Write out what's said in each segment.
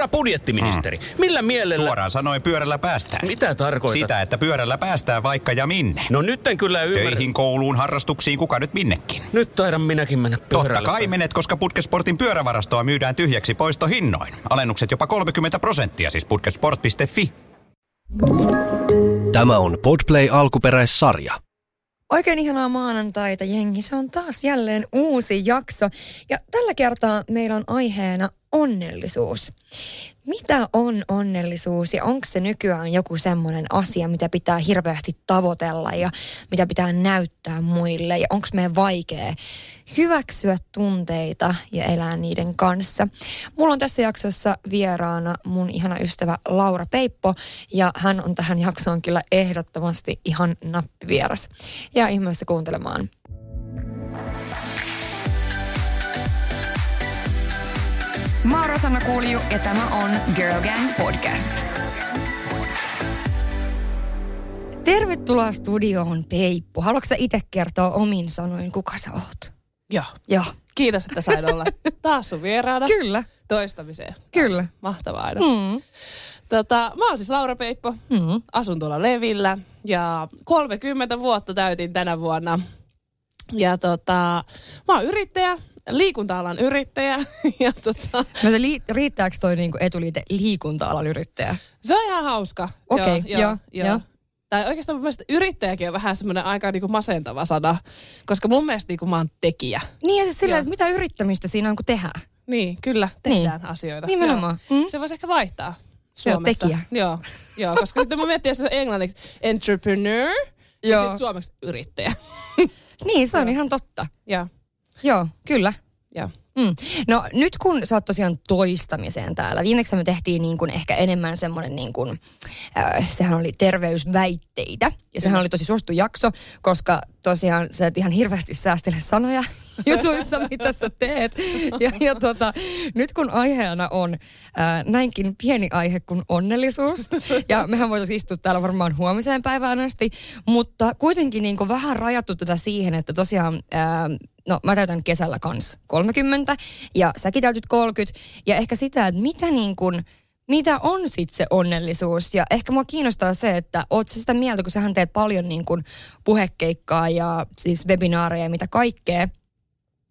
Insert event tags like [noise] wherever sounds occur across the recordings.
Herra budjettiministeri, mm. millä mielellä... Suoraan sanoen pyörällä päästään. Mitä tarkoitat? Sitä, että pyörällä päästään vaikka ja minne. No nyt en kyllä ymmärrä. Töihin, kouluun, harrastuksiin, kuka nyt minnekin. Nyt taidan minäkin mennä pyörällä. Totta kai menet, koska Putkesportin pyörävarastoa myydään tyhjäksi poistohinnoin. Alennukset jopa 30 prosenttia, siis putkesport.fi. Tämä on Podplay alkuperäissarja. Oikein ihanaa maanantaita, jengi. Se on taas jälleen uusi jakso. Ja tällä kertaa meillä on aiheena onnellisuus. Mitä on onnellisuus ja onko se nykyään joku semmoinen asia, mitä pitää hirveästi tavoitella ja mitä pitää näyttää muille ja onko meidän vaikea hyväksyä tunteita ja elää niiden kanssa. Mulla on tässä jaksossa vieraana mun ihana ystävä Laura Peippo ja hän on tähän jaksoon kyllä ehdottomasti ihan nappivieras. Ja ihmeessä kuuntelemaan. Mä oon Rosanna Kulju ja tämä on Girl Gang Podcast. Tervetuloa studioon Peippu. Haluatko sä itse kertoa omin sanoin, kuka sä oot? Joo. Joo. Kiitos, että sain olla [laughs] taas sun vieraana. Kyllä. Toistamiseen. Kyllä. Mahtavaa aina. Mm. Tota, mä oon siis Laura Peippo. Mm. Asun tuolla Levillä ja 30 vuotta täytin tänä vuonna. Ja tota, mä oon yrittäjä, liikunta-alan yrittäjä. [laughs] Ja tota, No se li- riittääkö toi niinku etuliite liikunta-alan yrittäjä? se on ihan hauska. Okei, joo, joo, joo. joo. Tai oikeastaan mun mielestä yrittäjäkin on vähän semmoinen aika niinku masentava sana, koska mun mielestä niinku mä oon tekijä. Niin ja siis sillä, Joo. että mitä yrittämistä siinä on, kun tehdään. Niin, kyllä, tehdään asioita. Nimenomaan. Joo. Mm. Se voisi ehkä vaihtaa Se on Suomessa. tekijä. Joo, joo koska sitten mä miettin, jos se on englanniksi entrepreneur ja Joo. sitten suomeksi yrittäjä. Niin, se on ihan totta. Joo, Joo, kyllä. joo. Mm. No nyt kun sä oot tosiaan toistamiseen täällä, viimeksi me tehtiin niin kuin ehkä enemmän semmoinen, niin kuin, äh, sehän oli terveysväitteitä. Ja sehän oli tosi suosittu jakso, koska tosiaan sä et ihan hirveästi säästele sanoja [laughs] jutuissa, mitä sä teet. Ja, ja tota, nyt kun aiheena on äh, näinkin pieni aihe kuin onnellisuus, ja mehän voitaisiin istua täällä varmaan huomiseen päivään asti, mutta kuitenkin niin kuin vähän rajattu tätä siihen, että tosiaan äh, no mä täytän kesällä kans 30 ja säkin täytyt 30 ja ehkä sitä, että mitä niin kuin, mitä on sitten se onnellisuus ja ehkä mua kiinnostaa se, että oot sä sitä mieltä, kun sähän teet paljon niin kuin puhekeikkaa ja siis webinaareja ja mitä kaikkea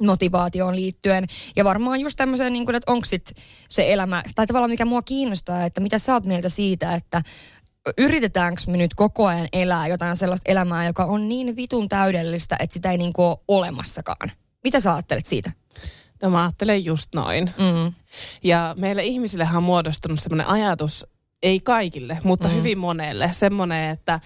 motivaatioon liittyen. Ja varmaan just tämmöiseen, niin kuin, että onko sit se elämä, tai tavallaan mikä mua kiinnostaa, että mitä sä oot mieltä siitä, että yritetäänkö me nyt koko ajan elää jotain sellaista elämää, joka on niin vitun täydellistä, että sitä ei niin kuin ole olemassakaan. Mitä sä ajattelet siitä? No mä ajattelen just noin. Mm. Ja meille ihmisillehän on muodostunut semmoinen ajatus, ei kaikille, mutta mm. hyvin monelle, semmoinen, että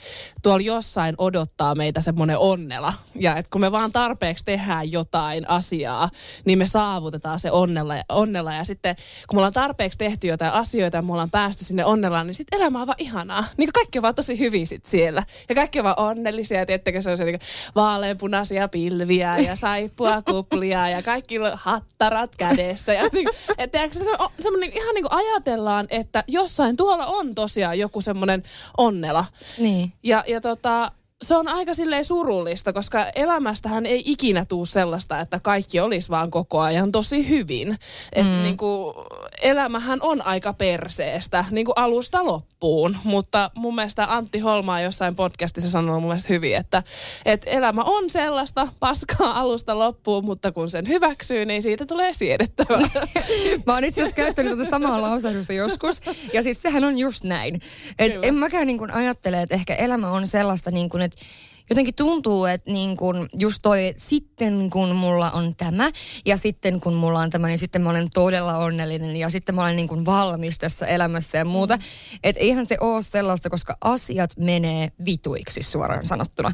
tuolla jossain odottaa meitä semmoinen onnela. Ja että kun me vaan tarpeeksi tehdään jotain asiaa, niin me saavutetaan se onnella, onnella. Ja sitten kun me ollaan tarpeeksi tehty jotain asioita ja me ollaan päästy sinne onnellaan, niin sitten elämä on vaan ihanaa. Niin kuin kaikki on vaan tosi hyvin sit siellä. Ja kaikki on vaan onnellisia, ja tiettäkö se on se niin vaaleanpunaisia pilviä ja [laughs] saippua kuplia ja kaikki on hattarat kädessä. Ja niin, et, tiedätkö, se on semmoinen ihan niin kuin ajatellaan, että jossain tuolla on tosiaan joku semmoinen onnela. Niin. Ja, ja tota, se on aika silleen surullista, koska elämästähän ei ikinä tuu sellaista, että kaikki olisi vaan koko ajan tosi hyvin. Et Mm. niinku, elämähän on aika perseestä, niinku alusta loppuun. Mutta mun mielestä Antti Holmaa jossain podcastissa sanoi mun mielestä hyvin, että et elämä on sellaista paskaa alusta loppuun, mutta kun sen hyväksyy, niin siitä tulee siedettävää. [laughs] Mä oon itse asiassa käyttänyt tätä samaa lausahdusta joskus. Ja siis sehän on just näin. Et Kyllä. en mäkään niin kuin ajattele, että ehkä elämä on sellaista, niin kuin, että jotenkin tuntuu, että niin kuin just toi, että sitten kun mulla on tämä ja sitten kun mulla on tämä, niin sitten mä olen todella onnellinen ja sitten mä olen niin kuin valmis tässä elämässä ja muuta. Mm. Että eihän se ole sellaista, koska asiat menee vituiksi suoraan sanottuna.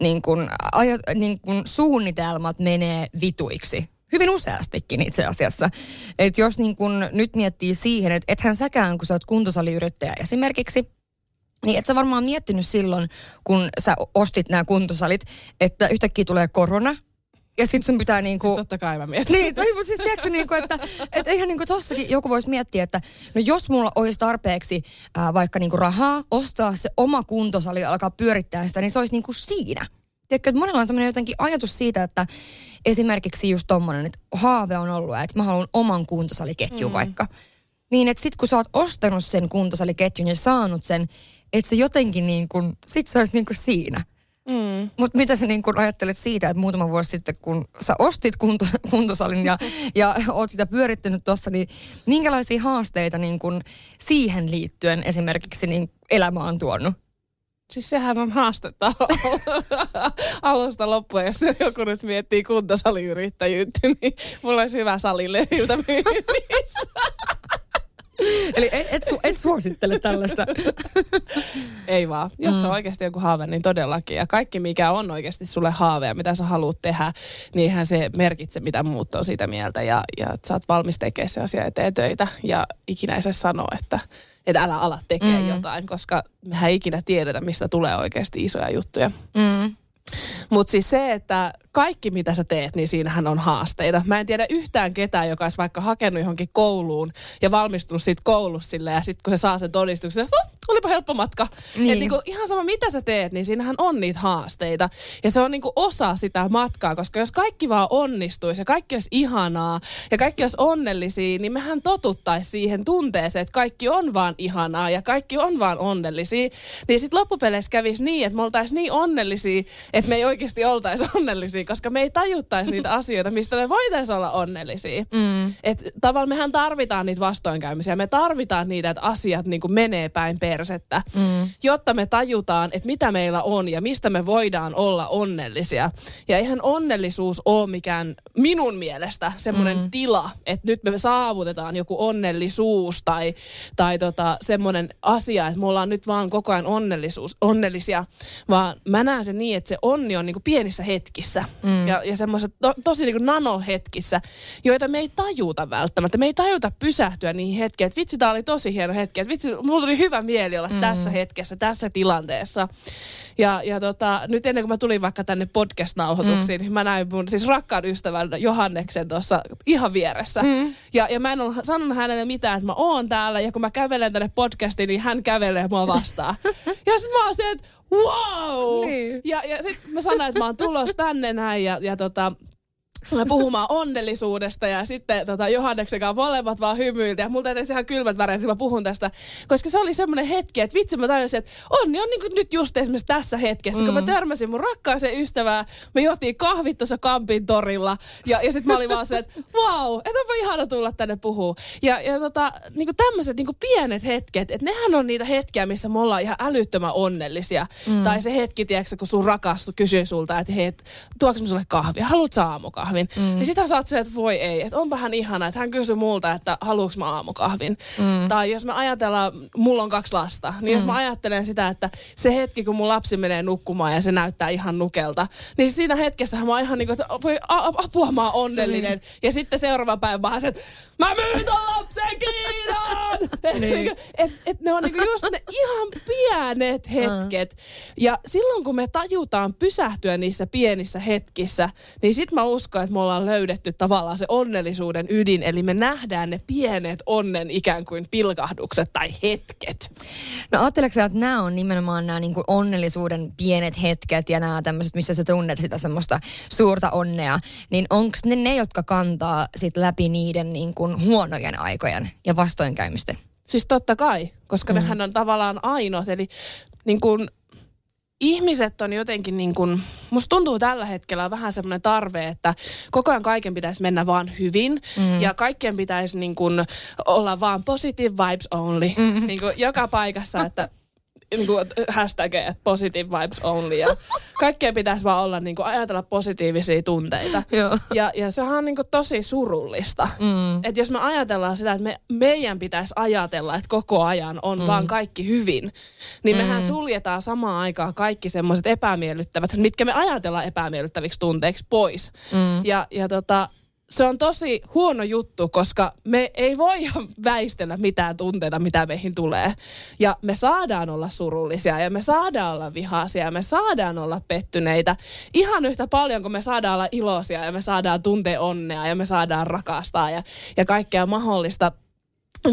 Niin kuin, ajat, niin kuin suunnitelmat menee vituiksi hyvin useastikin itse asiassa. Että jos niin kun nyt miettii siihen, että ethän säkään, kun sä oot kuntosaliyrittäjä esimerkiksi, niin et sä varmaan miettinyt silloin, kun sä ostit nämä kuntosalit, että yhtäkkiä tulee korona, ja sit sun pitää niinku... siis totta kai mä mietin. Niin, toi, mutta siis tiedätkö, niinku, että et eihän niinku tossakin joku voisi miettiä, että no jos mulla olisi tarpeeksi ää, vaikka niinku rahaa ostaa se oma kuntosali ja alkaa pyörittää sitä, niin se olisi niinku siinä. Tiedätkö, että monella on semmoinen jotenkin ajatus siitä, että esimerkiksi just tommonen, että haave on ollut, että mä haluan oman kuntosaliketjun mm. vaikka. Niin, että sit kun sä oot ostanut sen kuntosaliketjun ja saanut sen, että se jotenkin niin kuin, sit sä oot niin kuin siinä. Mm. Mutta mitä sä niin kun ajattelet siitä, että muutama vuosi sitten, kun sä ostit kunto, [laughs] kuntosalin ja, ja oot sitä pyörittänyt tuossa, niin minkälaisia haasteita niin kun siihen liittyen esimerkiksi niin elämä on tuonut? Siis sehän on haastetta [laughs] alusta loppuun, jos joku nyt miettii kuntosaliyrittäjyyttä, niin mulla olisi hyvä salilehdiltä myynnissä. [laughs] Eli et, et, su, et suosittele tällaista. Ei vaan. Jos mm. on oikeasti joku haave, niin todellakin. Ja kaikki, mikä on oikeasti sulle haave ja mitä sä haluat tehdä, niin eihän se merkitse, mitä muut on siitä mieltä. Ja, ja sä oot valmis tekemään se asia eteen töitä. Ja ikinä ei se sano, että, että älä ala tekemään mm. jotain, koska mehän ei ikinä tiedetä, mistä tulee oikeasti isoja juttuja. Mm. Mutta siis se, että kaikki mitä sä teet, niin siinähän on haasteita. Mä en tiedä yhtään ketään, joka olisi vaikka hakenut johonkin kouluun ja valmistunut siitä koulussa sille, ja sitten kun se saa sen todistuksen, huh, olipa helppo matka. Niin. Et niinku, ihan sama mitä sä teet, niin siinähän on niitä haasteita. Ja se on niinku osa sitä matkaa, koska jos kaikki vaan onnistuisi ja kaikki olisi ihanaa ja kaikki olisi onnellisia, niin mehän totuttaisiin siihen tunteeseen, että kaikki on vaan ihanaa ja kaikki on vaan onnellisia. Niin sitten loppupeleissä kävisi niin, että me oltaisiin niin onnellisia, että me ei oikeasti oltaisi [laughs] onnellisia koska me ei tajuttaisi niitä [laughs] asioita, mistä me voitaisiin olla onnellisia. Mm. Et tavallaan mehän tarvitaan niitä vastoinkäymisiä. Me tarvitaan niitä, että asiat niin kuin menee päin persettä, mm. jotta me tajutaan, että mitä meillä on ja mistä me voidaan olla onnellisia. Ja eihän onnellisuus ole mikään minun mielestä semmoinen mm. tila, että nyt me saavutetaan joku onnellisuus tai, tai tota, semmoinen asia, että me ollaan nyt vaan koko ajan onnellisuus, onnellisia, vaan mä näen sen niin, että se onni on niin kuin pienissä hetkissä. Mm. Ja, ja semmoiset to, tosi niin kuin nanohetkissä, joita me ei tajuta välttämättä. Me ei tajuta pysähtyä niihin hetkiin, että vitsi, tämä oli tosi hieno hetki. Että vitsi, mulla oli hyvä mieli olla mm. tässä hetkessä, tässä tilanteessa. Ja, ja tota, nyt ennen kuin mä tulin vaikka tänne podcast-nauhoituksiin, mm. niin mä näin mun siis rakkaan ystävän Johanneksen tuossa ihan vieressä. Mm. Ja, ja mä en ole sanonut hänelle mitään, että mä oon täällä. Ja kun mä kävelen tänne podcastiin, niin hän kävelee mua vastaan. [laughs] ja sitten mä oon se, että wow! Niin. Ja, ja sitten mä sanoin, että mä oon tulos tänne näin ja, ja tota, puhumaan onnellisuudesta ja sitten tota, Johanneksen kanssa molemmat vaan hymyiltä ja multa edes ihan kylmät väreet, että mä puhun tästä, koska se oli semmoinen hetki, että vitsi mä tajusin, että onni on niin kuin nyt just esimerkiksi tässä hetkessä, mm. kun mä mm. törmäsin mun rakkaaseen ystävää, me juotiin kahvit tuossa Kampin torilla ja, ja sitten mä olin vaan se, että wow, että onpa ihana tulla tänne puhuu. Ja, ja tota, niin kuin tämmöiset niin kuin pienet hetket, että nehän on niitä hetkiä, missä me ollaan ihan älyttömän onnellisia. Mm. Tai se hetki, tiedätkö, kun sun rakastu kysyy sulta, että hei, tuoks sulle kahvia, haluat aamukahvia? Aamukahvin. Mm. Niin sitä saat se, että voi ei, että onpa hän ihana, että hän kysyy multa, että haluuks mä aamukahvin. Mm. Tai jos me ajatellaan, mulla on kaksi lasta, niin mm. jos mä ajattelen sitä, että se hetki, kun mun lapsi menee nukkumaan ja se näyttää ihan nukelta, niin siinä hetkessä mä oon ihan niin kuin, että voi apua, mä oon onnellinen. Mm. Ja sitten seuraava päivä mä että mä myyn ton lapsen Kiinaan! [laughs] niin. et, et ne on niinku just ne ihan pienet hetket. Mm. Ja silloin kun me tajutaan pysähtyä niissä pienissä hetkissä, niin sit mä uskon, että me ollaan löydetty tavallaan se onnellisuuden ydin, eli me nähdään ne pienet onnen ikään kuin pilkahdukset tai hetket. No ajatteleksä, että nämä on nimenomaan nämä niin onnellisuuden pienet hetket ja nämä tämmöiset, missä sä tunnet sitä semmoista suurta onnea, niin onko ne ne, jotka kantaa sit läpi niiden niin kuin huonojen aikojen ja vastoinkäymisten? Siis totta kai, koska mm. nehän on tavallaan ainoat, eli niin kuin ihmiset on jotenkin niin kuin, musta tuntuu tällä hetkellä vähän semmoinen tarve, että koko ajan kaiken pitäisi mennä vaan hyvin mm. ja kaikkien pitäisi niin kuin olla vaan positive vibes only mm. niin kuin joka paikassa, että niin kuin hashtag, että positive vibes only. Ja kaikkea pitäisi vaan olla, niin kuin, ajatella positiivisia tunteita. ja, ja sehän on niin kuin, tosi surullista. Mm. Että jos me ajatellaan sitä, että me, meidän pitäisi ajatella, että koko ajan on mm. vaan kaikki hyvin, niin mm. mehän suljetaan samaan aikaan kaikki semmoiset epämiellyttävät, mitkä me ajatellaan epämiellyttäviksi tunteiksi pois. Mm. Ja, ja tota, se on tosi huono juttu, koska me ei voi [laughs] väistellä mitään tunteita, mitä meihin tulee. Ja me saadaan olla surullisia ja me saadaan olla vihaisia ja me saadaan olla pettyneitä ihan yhtä paljon kuin me saadaan olla iloisia ja me saadaan tuntea onnea ja me saadaan rakastaa ja, ja kaikkea mahdollista.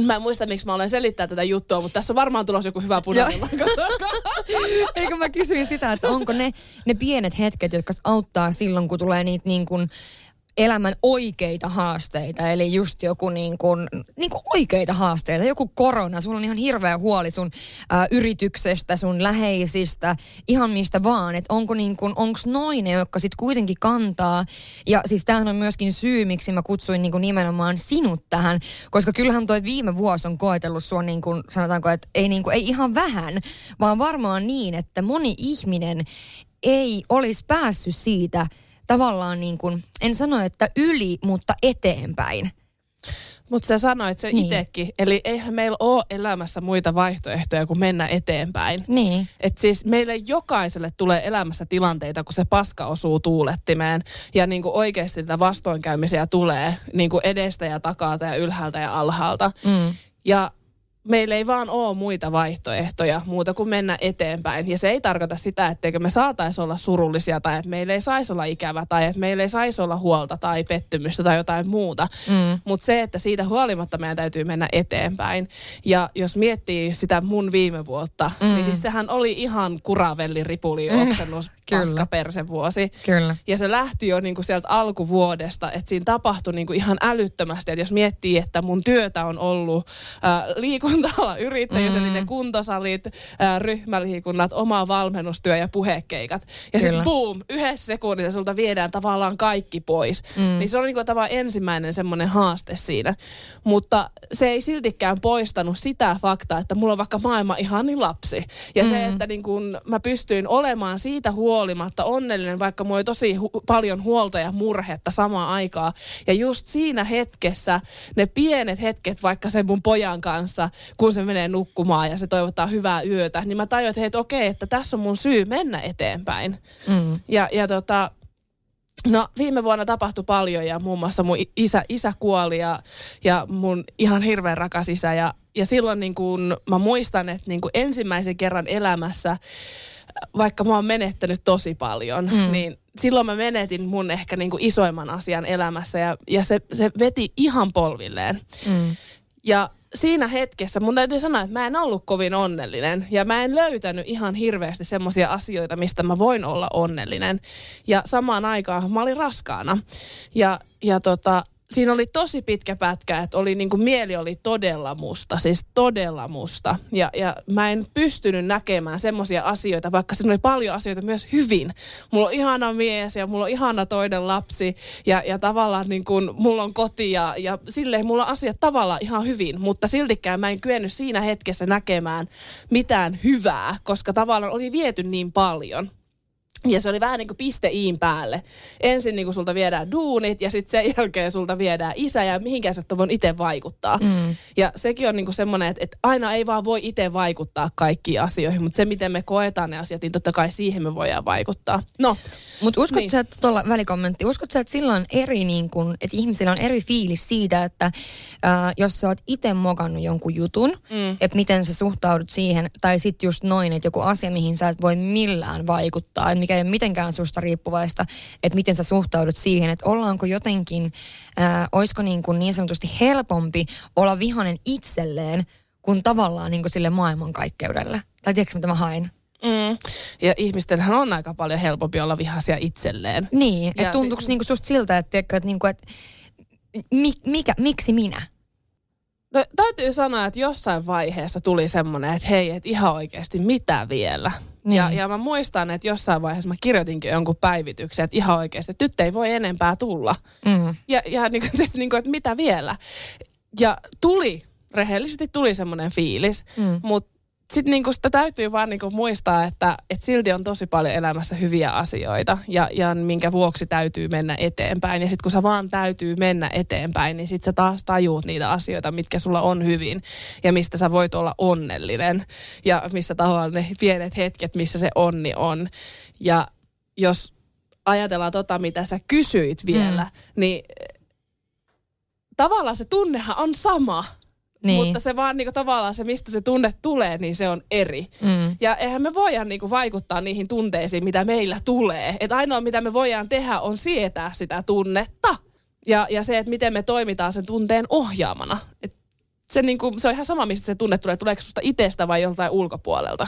Mä en muista, miksi mä olen selittää tätä juttua, mutta tässä on varmaan tulossa joku hyvä punainen. [laughs] Eikö mä kysyin sitä, että onko ne, ne pienet hetket, jotka auttaa silloin, kun tulee niitä niin kuin elämän oikeita haasteita, eli just joku niin kuin, niin kuin oikeita haasteita, joku korona, sulla on ihan hirveä huoli sun ää, yrityksestä, sun läheisistä, ihan mistä vaan, että onko niin kuin, onks noin ne, jotka sit kuitenkin kantaa, ja siis tämähän on myöskin syy, miksi mä kutsuin niin kuin nimenomaan sinut tähän, koska kyllähän toi viime vuosi on koetellut sua niin kuin, sanotaanko, että ei, niin kuin, ei ihan vähän, vaan varmaan niin, että moni ihminen ei olisi päässyt siitä tavallaan niin kuin, en sano, että yli, mutta eteenpäin. Mutta sä sanoit se Niin. itekin, eli eihän meillä ole elämässä muita vaihtoehtoja kuin mennä eteenpäin. Niin. Et siis meille jokaiselle tulee elämässä tilanteita, kun se paska osuu tuulettimeen ja niin kuin oikeasti niitä vastoinkäymisiä tulee niin kuin edestä ja takaa ja ylhäältä ja alhaalta. Mm. Ja meillä ei vaan ole muita vaihtoehtoja muuta kuin mennä eteenpäin. Ja se ei tarkoita sitä, etteikö me saataisi olla surullisia tai että meillä ei saisi olla ikävä tai että meillä ei saisi olla huolta tai pettymystä tai jotain muuta. Mm. Mutta se, että siitä huolimatta meidän täytyy mennä eteenpäin. Ja jos miettii sitä mun viime vuotta, mm. niin siis sehän oli ihan kuravelli ripuli oksennus, [laughs] paska persevuosi. Kyllä. Ja se lähti jo niinku sieltä alkuvuodesta, että siinä tapahtui niinku ihan älyttömästi. Että jos miettii, että mun työtä on ollut äh, liikunta yrittäjyys, mm. eli ne kuntosalit, ryhmäliikunnat, oma valmennustyö ja puhekeikat. Ja sitten boom, yhdessä sekunnissa sulta viedään tavallaan kaikki pois. Mm. Niin se on niinku tavallaan ensimmäinen semmoinen haaste siinä. Mutta se ei siltikään poistanut sitä faktaa, että mulla on vaikka maailma ihani lapsi. Ja mm. se, että niin kun mä pystyin olemaan siitä huolimatta onnellinen, vaikka mulla oli tosi hu- paljon huolta ja murhetta samaan aikaan. Ja just siinä hetkessä, ne pienet hetket vaikka sen mun pojan kanssa, kun se menee nukkumaan ja se toivottaa hyvää yötä, niin mä tajuin, että hei, et okei, että tässä on mun syy mennä eteenpäin. Mm. Ja, ja tota, No viime vuonna tapahtui paljon ja muun muassa mun isä, isä kuoli ja, ja mun ihan hirveän rakas isä. Ja, ja silloin niin kun mä muistan, että niin kun ensimmäisen kerran elämässä, vaikka mä oon menettänyt tosi paljon, mm. niin silloin mä menetin mun ehkä niin kuin isoimman asian elämässä ja, ja se, se veti ihan polvilleen. Mm. Ja siinä hetkessä mun täytyy sanoa, että mä en ollut kovin onnellinen ja mä en löytänyt ihan hirveästi semmoisia asioita, mistä mä voin olla onnellinen. Ja samaan aikaan mä olin raskaana. Ja, ja tota, siinä oli tosi pitkä pätkä, että oli niin kuin mieli oli todella musta, siis todella musta. Ja, ja mä en pystynyt näkemään semmoisia asioita, vaikka siinä oli paljon asioita myös hyvin. Mulla on ihana mies ja mulla on ihana toinen lapsi ja, ja tavallaan niin kuin mulla on koti ja, ja silleen mulla on asiat tavallaan ihan hyvin, mutta siltikään mä en kyennyt siinä hetkessä näkemään mitään hyvää, koska tavallaan oli viety niin paljon. Ja se oli vähän niin kuin piste iin päälle. Ensin niin kuin sulta viedään duunit ja sitten sen [laughs] jälkeen sulta viedään isä ja mihinkään sä et voinut itse vaikuttaa. Mm. Ja sekin on niin kuin semmoinen, että, että aina ei vaan voi itse vaikuttaa kaikkiin asioihin, mutta se miten me koetaan ne asiat, niin totta kai siihen me voidaan vaikuttaa. No, Mutta uskot Niin. sä, että tuolla välikommentti, uskot sä, että sillä on eri niin kun, että ihmisillä on eri fiilis siitä, että ää, jos sä oot itse mokannut jonkun jutun, mm. että miten sä suhtaudut siihen, tai sitten just noin, että joku asia, mihin sä et voi millään vaikuttaa, että mikä ei ole mitenkään susta riippuvaista, että miten sä suhtaudut siihen, että ollaanko jotenkin, ää, olisiko niin, kuin niin sanotusti helpompi olla vihanen itselleen, kuin tavallaan niin kuin sille maailmankaikkeudelle. Tai tiedätkö mitä mä haen? mm. ja ihmistenhän on aika paljon helpompi olla vihaisia itselleen. Niin, että tuntuuko sit- niinku susta siltä, että, tiedätkö, että, niinku, että mi, mikä, miksi minä? No, täytyy sanoa, että jossain vaiheessa tuli semmoinen, että hei, että ihan oikeasti mitä vielä. Niin. Ja, ja mä muistan, että jossain vaiheessa mä kirjoitinkin jonkun päivityksen, että ihan oikeasti, että nyt ei voi enempää tulla. Mm. Ja, ja [laughs] niin kuin, niin kuin, että mitä vielä. Ja tuli, rehellisesti tuli semmoinen fiilis, Mm. mutta sitten niinku sitä täytyy vaan niinku muistaa, että et silti on tosi paljon elämässä hyviä asioita ja, ja minkä vuoksi täytyy mennä eteenpäin. Ja sitten kun sä vaan täytyy mennä eteenpäin, niin sitten sä taas tajuut niitä asioita, mitkä sulla on hyvin ja mistä sä voit olla onnellinen ja missä tavallaan ne pienet hetket, missä se onni on. Ja jos ajatellaan tota, mitä sä kysyit vielä, mm. niin tavallaan se tunnehan on sama. Niin. Mutta se vaan niinku tavallaan se, mistä se tunne tulee, niin se on eri. Mm. Ja eihän me voida niinku vaikuttaa niihin tunteisiin, mitä meillä tulee. Et ainoa, mitä me voidaan tehdä, on sietää sitä tunnetta. Ja, ja se, että miten me toimitaan sen tunteen ohjaamana. Et se, niinku, se on ihan sama, mistä se tunne tulee. Tuleeko susta itsestä vai joltain ulkopuolelta?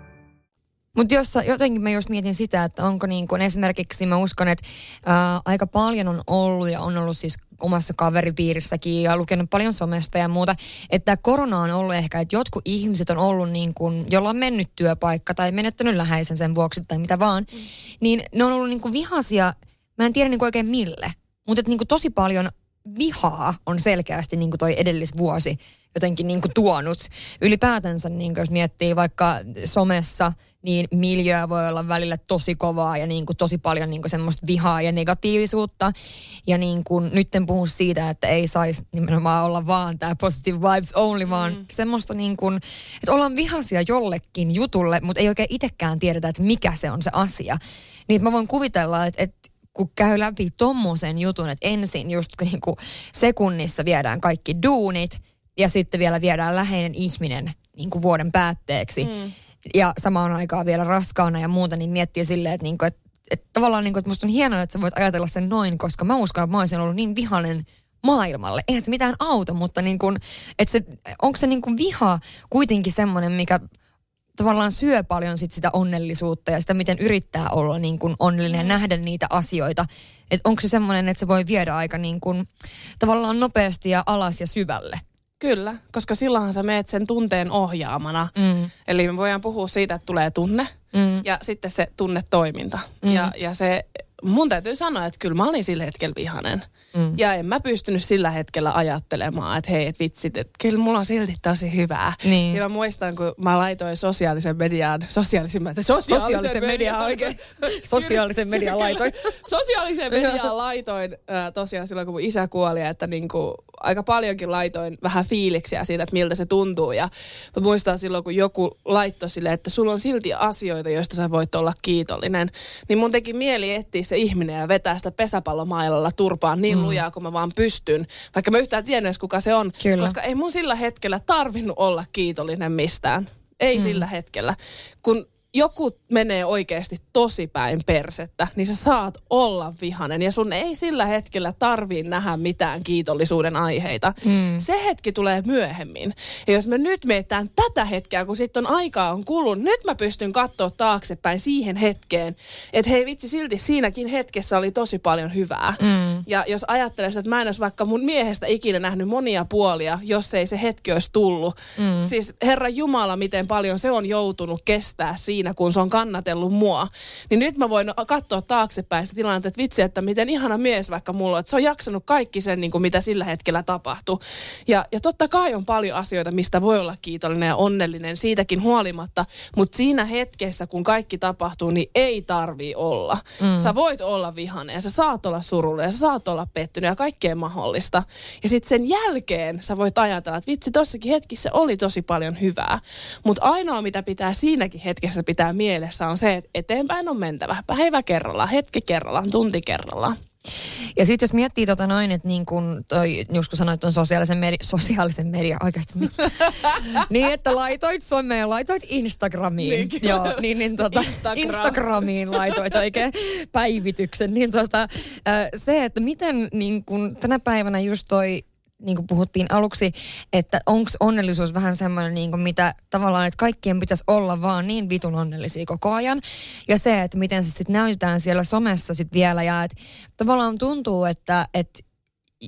Mutta jotenkin mä just mietin sitä, että onko niin kuin esimerkiksi, mä uskon, että ää, aika paljon on ollut ja on ollut siis omassa kaveripiirissäkin ja lukenut paljon somesta ja muuta, että korona on ollut ehkä, että jotkut ihmiset on ollut niin kuin, jolla on mennyt työpaikka tai menettänyt läheisen sen vuoksi tai mitä vaan, mm. niin ne on ollut niin kuin vihaisia, mä en tiedä niin kuin oikein mille, mutta että niin kuin tosi paljon vihaa on selkeästi niin kuin toi edellisvuosi jotenkin niin kuin tuonut. Ylipäätänsä, niin kuin jos miettii vaikka somessa, niin miljöä voi olla välillä tosi kovaa ja niin kuin tosi paljon niin kuin semmoista vihaa ja negatiivisuutta. Ja niin kuin, nyt en puhu siitä, että ei saisi nimenomaan olla vaan tämä positive vibes only, vaan mm. semmoista niin kuin, että ollaan vihaisia jollekin jutulle, mutta ei oikein itsekään tiedetä, että mikä se on se asia. Niin mä voin kuvitella, että, että kun käy läpi tommosen jutun, että ensin just [laughs] niin kuin sekunnissa viedään kaikki duunit ja sitten vielä viedään läheinen ihminen niin kuin vuoden päätteeksi. Mm. Ja samaan aikaan vielä raskaana ja muuta, niin miettii silleen, että, niin kuin, että, että tavallaan niin kuin, että musta on hienoa, että sä voit ajatella sen noin, koska mä uskon, että mä olisin ollut niin vihainen maailmalle. Eihän se mitään auta, mutta niin kuin, että se, onko se niin kuin viha kuitenkin semmoinen, mikä tavallaan syö paljon sit sitä onnellisuutta ja sitä, miten yrittää olla niin kuin onnellinen ja nähdä niitä asioita. Että onko se semmoinen, että se voi viedä aika niin kuin, tavallaan nopeasti ja alas ja syvälle. Kyllä, koska silloinhan sä meet sen tunteen ohjaamana. Mm. Eli me voidaan puhua siitä, että tulee tunne mm. ja sitten se tunnetoiminta. Mm. Ja, ja se mun täytyy sanoa, että kyllä mä olin sillä hetkellä vihanen. Mm. Ja en mä pystynyt sillä hetkellä ajattelemaan, että hei, et vitsit, että kyllä mulla on silti tosi hyvää. Niin. Ja mä muistan, kun mä laitoin sosiaalisen median, sosiaalisen, sosiaalisen, sosiaalisen median oikein. sosiaalisen [laughs] median laitoin. sosiaalisen median laitoin äh, tosiaan silloin, kun mun isä kuoli, että niinku, aika paljonkin laitoin vähän fiiliksiä siitä, että miltä se tuntuu. Ja mä muistan silloin, kun joku laittoi sille, että sulla on silti asioita, joista sä voit olla kiitollinen. Niin mun teki mieli etsiä se ihminen ja vetää sitä pesäpallomailalla turpaan niin mm. lujaa kuin mä vaan pystyn. Vaikka mä yhtään tiedän kuka se on. Kyllä. Koska ei mun sillä hetkellä tarvinnut olla kiitollinen mistään. Ei mm. sillä hetkellä. Kun joku menee oikeasti tosi päin persettä, niin sä saat olla vihanen. Ja sun ei sillä hetkellä tarvii nähdä mitään kiitollisuuden aiheita. Mm. Se hetki tulee myöhemmin. Ja jos me nyt mietitään tätä hetkeä, kun sitten on aikaa on kulunut, nyt mä pystyn katsoa taaksepäin siihen hetkeen, että hei vitsi, silti siinäkin hetkessä oli tosi paljon hyvää. Mm. Ja jos ajattelee että mä en olisi vaikka mun miehestä ikinä nähnyt monia puolia, jos ei se hetki olisi tullut. Mm. Siis Herra Jumala, miten paljon se on joutunut kestää siinä siinä, kun se on kannatellut mua. Niin nyt mä voin katsoa taaksepäin sitä tilannetta, että vitsi, että miten ihana mies vaikka mulla on, että se on jaksanut kaikki sen, niin kuin mitä sillä hetkellä tapahtui. Ja, ja totta kai on paljon asioita, mistä voi olla kiitollinen ja onnellinen siitäkin huolimatta, mutta siinä hetkessä, kun kaikki tapahtuu, niin ei tarvii olla. Mm. Sä voit olla vihainen ja sä saat olla surullinen ja sä saat olla pettynyt ja kaikkea mahdollista. Ja sitten sen jälkeen sä voit ajatella, että vitsi, tossakin hetkissä oli tosi paljon hyvää. Mutta ainoa, mitä pitää siinäkin hetkessä pitää mielessä on se, että eteenpäin on mentävä. Päivä kerrallaan, hetki kerrallaan, tunti kerrallaan. Ja sitten jos miettii tota noin, että niin kuin toi, just kun sanoit on sosiaalisen, medi- sosiaalisen media oikeasti, [laughs] niin että laitoit someen, laitoit Instagramiin. Niin, Joo, niin, niin tota, Instagram. Instagramiin laitoit oikein päivityksen. Niin tota, se, että miten niin kuin tänä päivänä just toi niin kuin puhuttiin aluksi, että onko onnellisuus vähän semmoinen, niin kuin mitä tavallaan, että kaikkien pitäisi olla vaan niin vitun onnellisia koko ajan. Ja se, että miten se sitten näytetään siellä somessa sitten vielä ja että tavallaan tuntuu, että, että,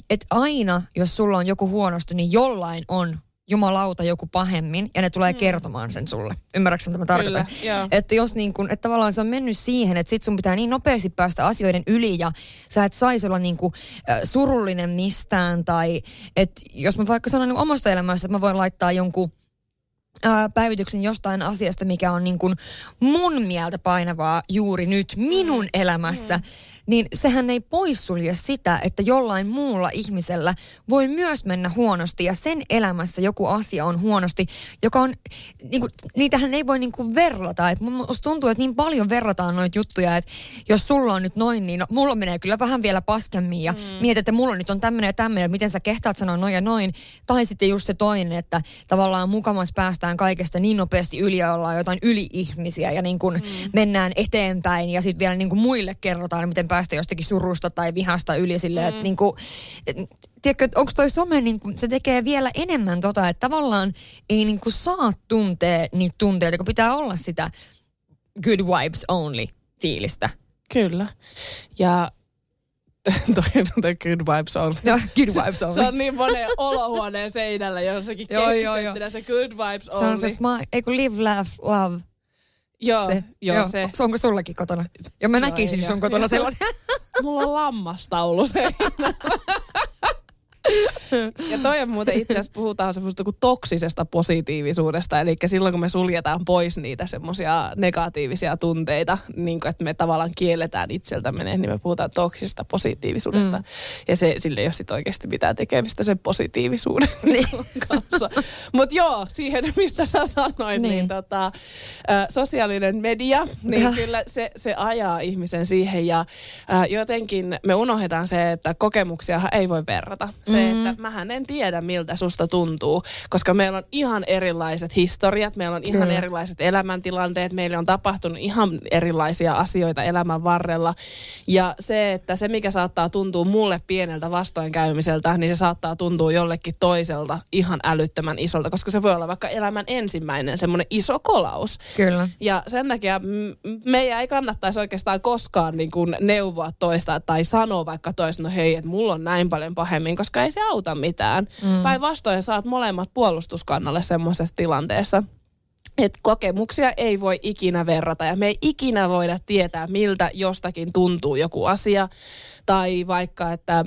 että aina, jos sulla on joku huonosti, niin jollain on jumalauta joku pahemmin ja ne tulee mm. kertomaan sen sulle. Ymmärrätkö mitä mä tarkoitan? Kyllä, joo. Että jos niin kun, että tavallaan se on mennyt siihen, että sit sun pitää niin nopeasti päästä asioiden yli ja sä et saisi olla niin kuin, äh, surullinen mistään tai että jos mä vaikka sanon niin omasta elämästä, että mä voin laittaa jonkun ää, päivityksen jostain asiasta, mikä on niin kuin mun mieltä painavaa juuri nyt minun elämässä, niin sehän ei poissulje sitä, että jollain muulla ihmisellä voi myös mennä huonosti ja sen elämässä joku asia on huonosti, joka on, niin kuin, niitähän ei voi niin kuin verrata. Et musta tuntuu, että niin paljon verrataan noita juttuja, että jos sulla on nyt noin, niin no, mulla menee kyllä vähän vielä paskemmin ja mm. mietit, että mulla nyt on tämmöinen ja tämmöinen, miten sä kehtaat sanoa noin ja noin. Tai sitten just se toinen, että tavallaan mukamas päästään kaikesta niin nopeasti yli ja ollaan jotain yli-ihmisiä ja niin kuin mm. mennään eteenpäin ja sitten vielä niin kuin muille kerrotaan, miten päästä jostakin surusta tai vihasta yli silleen, mm. että niin kuin, et, tiedätkö, että onko toi some, niin kuin, se tekee vielä enemmän tota, että tavallaan ei niin kuin saa tuntea niitä tunteita, kun pitää olla sitä good vibes only fiilistä. Kyllä. Ja [laughs] toi, toi good vibes on. No, good vibes only. Se on niin monen olohuoneen seinällä jossakin Joo, joo, joo. se good vibes Se only. on se smile, ei kun live, laugh, love. Joo, Se, joo, se. Onko, onko sullakin kotona? Ja mä näkisin ei sun ole. kotona [laughs] Joo. sellaisen. Mulla on lammastaulu seinällä. [laughs] Ja toi on muuten itse asiassa puhutaan semmoista kuin toksisesta positiivisuudesta. Eli silloin kun me suljetaan pois niitä semmoisia negatiivisia tunteita, niin kuin että me tavallaan kielletään itseltämme, ne, niin me puhutaan toksisesta positiivisuudesta. Mm. Ja se, sille ei ole sit oikeasti mitään tekemistä sen positiivisuuden Niin. [laughs] kanssa. Mutta joo, siihen mistä sä sanoit, niin, Niin. tota, ä, sosiaalinen media, niin Jah. kyllä se, se ajaa ihmisen siihen. Ja ä, jotenkin me unohdetaan se, että kokemuksia ei voi verrata. Se, mm. että mähän en tiedä, miltä susta tuntuu, koska meillä on ihan erilaiset historiat, meillä on ihan Kyllä. erilaiset elämäntilanteet, meillä on tapahtunut ihan erilaisia asioita elämän varrella. Ja se, että se mikä saattaa tuntua mulle pieneltä vastoinkäymiseltä, niin se saattaa tuntua jollekin toiselta ihan älyttömän isolta, koska se voi olla vaikka elämän ensimmäinen semmoinen iso kolaus. Kyllä. Ja sen takia meidän ei kannattaisi oikeastaan koskaan niin kuin neuvoa toista tai sanoa vaikka toista, no hei, että mulla on näin paljon pahemmin, koska ei se auta mitään. Mm. Päinvastoin saat molemmat puolustuskannalle semmoisessa tilanteessa. Että kokemuksia ei voi ikinä verrata ja me ei ikinä voida tietää, miltä jostakin tuntuu joku asia. Tai vaikka, että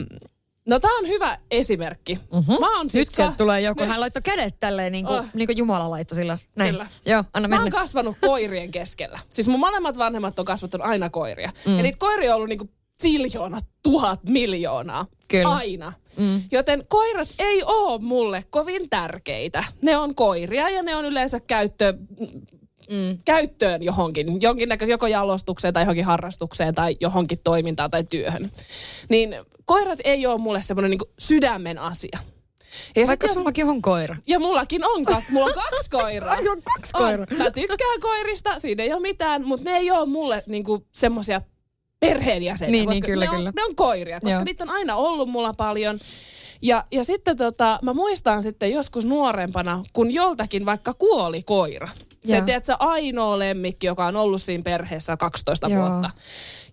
No tää on hyvä esimerkki. Mm-hmm. Mä oon siis Nyt ka- tulee joku, hän laittoi kädet tälleen niin kuin, Oh. niin kuin Jumala laittoi sillä. Näin. Kyllä. Joo, anna Mä oon mennä. kasvanut koirien keskellä. Siis mun molemmat vanhemmat on kasvattanut aina koiria. Mm. Ja niitä koiria on ollut niinku ziljoona, tuhat miljoonaa. Kyllä. Aina. Mm. Joten koirat ei oo mulle kovin tärkeitä. Ne on koiria ja ne on yleensä käyttö, mm. käyttöön johonkin, jonkinnäköiseen joko jalostukseen tai johonkin harrastukseen tai johonkin toimintaan tai työhön. Niin koirat ei ole mulle semmoinen niinku sydämen asia. Ja Vaikka sit sullakin on koira. ja mullakin on, kaksi, mulla on kaksi koiraa. [laughs] Ai, on kaksi koiraa. Mä tykkään koirista, siinä ei ole mitään, mutta ne ei ole mulle niinku semmosia perheenjäseniä. Niin, koska niin, kyllä, ne on, kyllä. Ne on koiria, koska Joo. niitä on aina ollut mulla paljon. Ja, ja sitten tota, mä muistan sitten joskus nuorempana, kun joltakin vaikka kuoli koira. Se, tiedätkö, ainoa lemmikki, joka on ollut siinä perheessä 12 Joo. vuotta.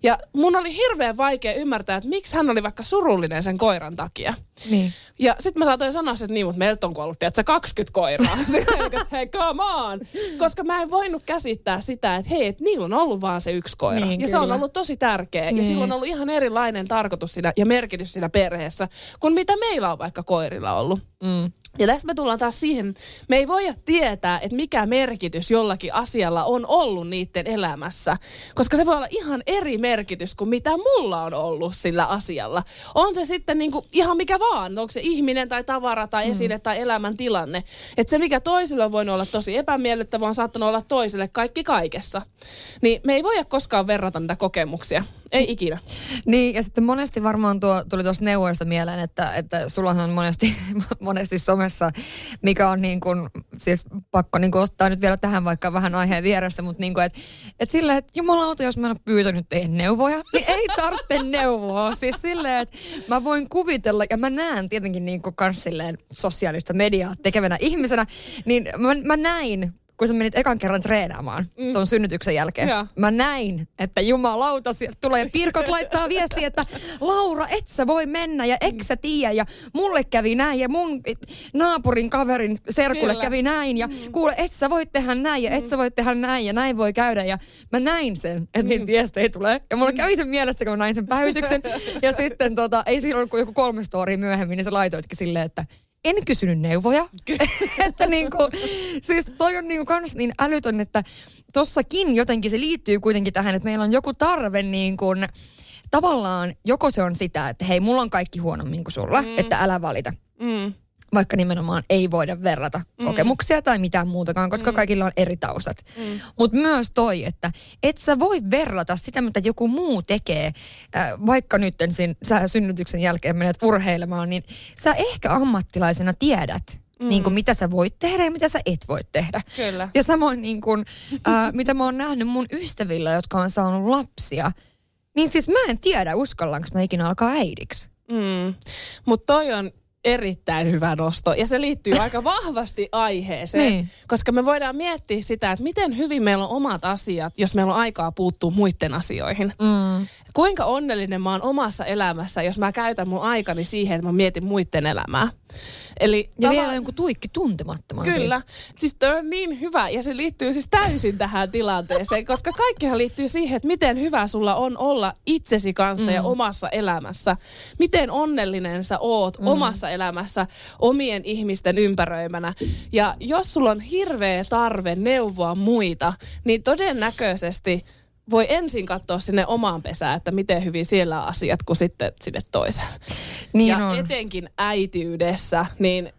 Ja mun oli hirveän vaikea ymmärtää, että miksi hän oli vaikka surullinen sen koiran takia. Niin. Ja sitten mä saatoin sanoa, että niin, mutta meiltä on kuollut, tiedätkö, 20 koiraa. [laughs] Hei, come on. Koska mä en voinut käsittää sitä, että hei, että niillä on ollut vaan se yksi koira. Niin, ja se on kyllä. ollut tosi tärkeä. Ja Niin. sillä on ollut ihan erilainen tarkoitus siinä, ja merkitys siinä perheessä, kuin mitä meillä on vaikka koirilla ollut. Mm. Ja tässä me tullaan taas siihen, me ei voida tietää, että mikä merkitys jollakin asialla on ollut niiden elämässä. Koska se voi olla ihan eri merkitys kuin mitä mulla on ollut sillä asialla. On se sitten niinku ihan mikä vaan, onko se ihminen tai tavara tai esine tai elämäntilanne. Että se mikä toiselle on voinut olla tosi epämiellyttävä on saattanut olla toiselle kaikki kaikessa. Niin me ei voida koskaan verrata niitä kokemuksia. Ei ikinä. Niin, ja sitten monesti varmaan tuo, tuli tuosta neuvoista mieleen, että, että sullahan on monesti, monesti somessa, mikä on niin kuin, siis pakko niin kuin ottaa nyt vielä tähän vaikka vähän aiheen vierestä, mutta niin kuin, että, että silleen, että jumalauta, jos mä en ole pyytänyt teidän neuvoja, niin ei tarvitse neuvoa. Siis silleen, että mä voin kuvitella, ja mä näen tietenkin niin kuin kans silleen sosiaalista mediaa tekevänä ihmisenä, niin mä, mä näin kun sä menit ekan kerran treenaamaan mm. ton synnytyksen jälkeen, Joo. mä näin, että jumalauta, sieltä tulee Pirkot laittaa viestiä, että Laura, et sä voi mennä ja ek sä tiedä ja mulle kävi näin ja mun naapurin kaverin serkulle Kyllä. kävi näin ja kuule, et sä voi tehdä näin ja et sä voi tehdä näin ja näin voi käydä ja mä näin sen, että niitä viestejä tulee ja mulla kävi sen mielessä, kun mä näin sen päivityksen ja sitten tota, ei silloin kun joku kolme storia myöhemmin, niin sä laitoitkin silleen, että en kysynyt neuvoja. [laughs] että niinku, siis toi on niinku kans niin älytön, että tossakin jotenkin se liittyy kuitenkin tähän, että meillä on joku tarve niin kuin, tavallaan joko se on sitä, että hei, mulla on kaikki huonommin kuin sulla, mm. että älä valita. Mm. Vaikka nimenomaan ei voida verrata mm. kokemuksia tai mitään muutakaan, koska mm. kaikilla on eri taustat. Mm. Mutta myös toi, että et sä voi verrata sitä, mitä joku muu tekee, äh, vaikka nyt sin, sä synnytyksen jälkeen menet urheilemaan, niin sä ehkä ammattilaisena tiedät, mm. niin kuin mitä sä voit tehdä ja mitä sä et voi tehdä. Kyllä. Ja samoin niin kuin, äh, mitä mä oon nähnyt mun ystävillä, jotka on saanut lapsia, niin siis mä en tiedä, uskallanko mä ikinä alkaa äidiksi. Mm. Mutta toi on erittäin hyvä nosto. Ja se liittyy aika [laughs] vahvasti aiheeseen, Niin. koska me voidaan miettiä sitä, että miten hyvin meillä on omat asiat, jos meillä on aikaa puuttua muiden asioihin. Mm. Kuinka onnellinen mä oon omassa elämässä, jos mä käytän mun aikani siihen, että mä mietin muiden elämää. Eli Ja vielä jonkun tuikki tuntemattoman Kyllä. Siis. Siis toi on niin hyvä ja se liittyy siis täysin tähän tilanteeseen, koska kaikkihan liittyy siihen, että miten hyvä sulla on olla itsesi kanssa mm. ja omassa elämässä. Miten onnellinen sä oot mm. omassa elämässä omien ihmisten ympäröimänä. Ja jos sulla on hirveä tarve neuvoa muita, niin todennäköisesti voi ensin katsoa sinne omaan pesään, että miten hyvin siellä on asiat, kuin sitten sinne toiseen. Niin ja on. etenkin äitiydessä, niin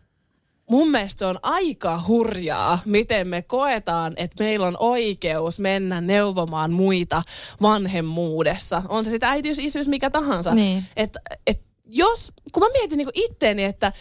mun mielestä se on aika hurjaa, miten me koetaan, että meillä on oikeus mennä neuvomaan muita vanhemmuudessa. On se sitten äitiys, isyys, mikä tahansa. Niin. Et, et jos, kun mä mietin niinku itteeni, että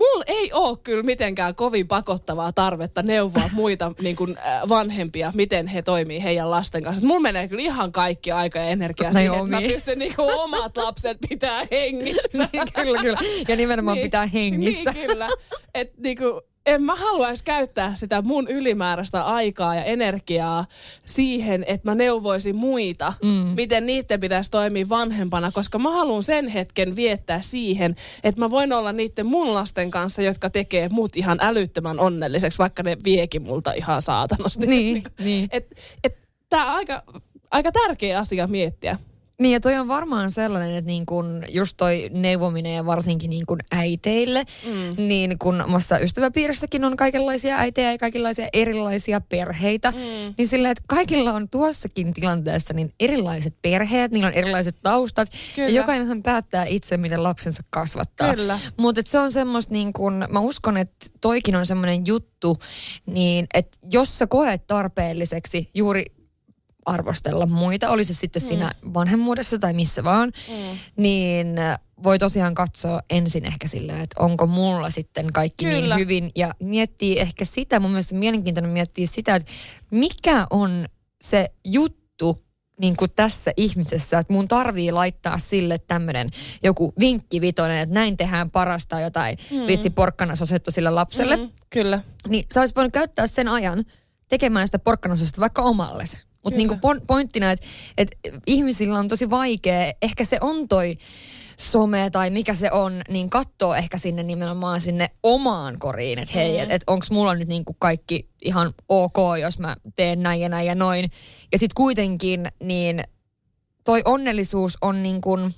Mulla ei ole kyllä mitenkään kovin pakottavaa tarvetta neuvoa muita [laughs] niin kuin, äh, vanhempia, miten he toimii heidän lasten kanssa. Mulla menee kyllä ihan kaikki aika ja energia Ne siihen, että mä pystyn niin kuin, omat [laughs] lapset pitää hengissä. kyllä, kyllä. Ja nimenomaan pitää hengissä. Niin, kyllä. Et, niinku, en mä haluaisi käyttää sitä mun ylimääräistä aikaa ja energiaa siihen, että mä neuvoisin muita, mm. miten niiden pitäisi toimia vanhempana, koska mä haluan sen hetken viettää siihen, että mä voin olla niiden mun lasten kanssa, jotka tekee mut ihan älyttömän onnelliseksi, vaikka ne viekin multa ihan saatanasti. Niin, niin. Et, et, tää on aika, aika tärkeä asia miettiä. Niin ja toi on varmaan sellainen, että niin kun just toi neuvominen ja varsinkin niin kun äiteille, mm. niin kun omassa ystäväpiirissäkin on kaikenlaisia äitejä ja kaikenlaisia erilaisia perheitä, mm. niin sillä, että kaikilla on tuossakin tilanteessa niin erilaiset perheet, niillä on erilaiset taustat Kyllä. ja jokainenhan päättää itse, miten lapsensa kasvattaa. Kyllä. Mutta se on semmoista niin kun, mä uskon, että toikin on semmoinen juttu, niin että jos sä koet tarpeelliseksi juuri arvostella muita, oli se sitten mm. siinä vanhemmuudessa tai missä vaan, mm. niin voi tosiaan katsoa ensin ehkä silleen, että onko mulla sitten kaikki Kyllä. niin hyvin ja miettii ehkä sitä, mun mielestä mielenkiintoinen miettiä sitä, että mikä on se juttu, niin kuin tässä ihmisessä, että mun tarvii laittaa sille tämmöinen joku vinkkivitoinen, että näin tehdään parasta jotain mm. vitsi porkkanasosetta sille lapselle. Mm. Mm, kyllä. Niin sä olisit voinut käyttää sen ajan tekemään sitä porkkanasosetta vaikka omalles. Mutta niinku pointtina, että et ihmisillä on tosi vaikea, ehkä se on toi some tai mikä se on, niin katsoo ehkä sinne nimenomaan sinne omaan koriin, että hei, mm. että et onko mulla nyt niinku kaikki ihan ok, jos mä teen näin ja näin ja noin. Ja sitten kuitenkin niin toi onnellisuus on niin kuin,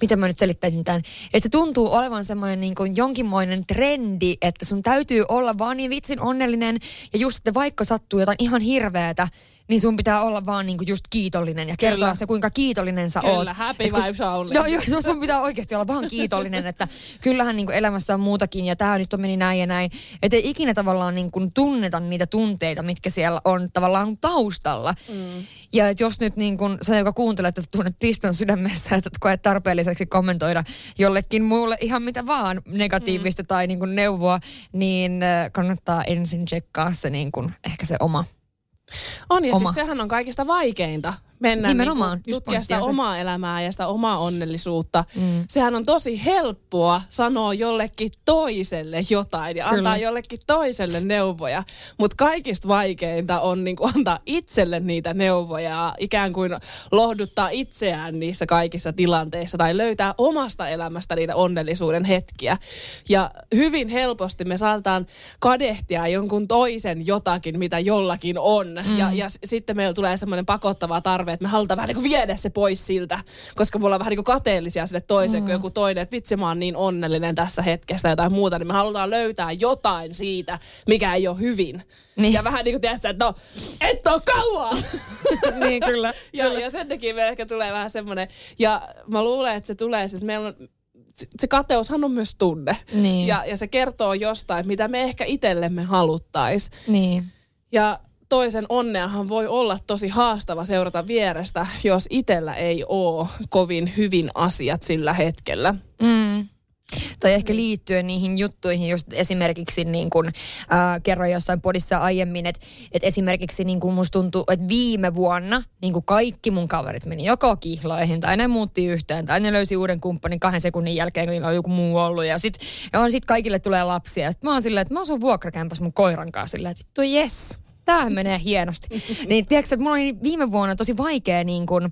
miten mä nyt selittäisin tämän, että se tuntuu olevan semmoinen niin kuin jonkinmoinen trendi, että sun täytyy olla vaan niin vitsin onnellinen ja just, että vaikka sattuu jotain ihan hirveätä, niin sun pitää olla vaan niinku just kiitollinen ja kertoa Kyllä. se, kuinka kiitollinen sä Kyllä, oot. happy Et kun- vibes only. Joo, joo, sun pitää oikeasti olla vaan kiitollinen, että kyllähän niinku elämässä on muutakin ja tämä nyt on meni näin ja näin. Että ei ikinä tavallaan niinku tunneta niitä tunteita, mitkä siellä on tavallaan taustalla. Mm. Ja et jos nyt niin kun sä, joka kuuntelet, että tunnet piston sydämessä, että koet tarpeelliseksi kommentoida jollekin muulle ihan mitä vaan negatiivista mm. tai niin kun neuvoa, niin äh, kannattaa ensin tsekkaa se niin kun ehkä se oma. On ja Oma. siis sehän on kaikista vaikeinta mennä Nimenomaan, niinku, just tutkia pointti sitä omaa elämää ja sitä omaa onnellisuutta. Mm. Sehän on tosi helppoa sanoa jollekin toiselle jotain ja Kyllä. antaa jollekin toiselle neuvoja. Mutta kaikista vaikeinta on niinku antaa itselle niitä neuvoja ja ikään kuin lohduttaa itseään niissä kaikissa tilanteissa tai löytää omasta elämästä niitä onnellisuuden hetkiä. Ja hyvin helposti me saataan kadehtia jonkun toisen jotakin, mitä jollakin on. Mm. Ja, ja s- sitten meillä tulee semmoinen pakottava tarve, että me halutaan vähän niin kuin viedä se pois siltä, koska me ollaan vähän niin kuin kateellisia sille toiselle, mm. kun joku toinen, että vitsi mä oon niin onnellinen tässä hetkessä tai jotain muuta, niin me halutaan löytää jotain siitä, mikä ei ole hyvin. Niin. Ja vähän niin kuin tiedät että no, et ole kauan! [laughs] niin kyllä. [laughs] ja, ja sen takia meillä ehkä tulee vähän semmoinen, ja mä luulen, että se tulee, että meillä on, se- kateushan on myös tunne. Niin. Ja, ja se kertoo jostain, mitä me ehkä itsellemme haluttais. Niin. Ja toisen onneahan voi olla tosi haastava seurata vierestä, jos itsellä ei ole kovin hyvin asiat sillä hetkellä. Mm. Tai ehkä liittyen niihin juttuihin, just esimerkiksi niin kuin, äh, kerroin jossain podissa aiemmin, että et esimerkiksi niin kuin musta tuntuu, että viime vuonna niin kaikki mun kaverit meni joko kihloihin tai ne muutti yhteen tai ne löysi uuden kumppanin kahden sekunnin jälkeen, kun on joku muu ollut. Ja sitten ja sit kaikille tulee lapsia. Ja sitten mä oon silleen, että mä asun vuokrakämpäs mun koiran kanssa silleen, että vittu jes, tämähän menee hienosti. [laughs] niin tiedätkö, että mulla oli viime vuonna tosi vaikea niin kuin,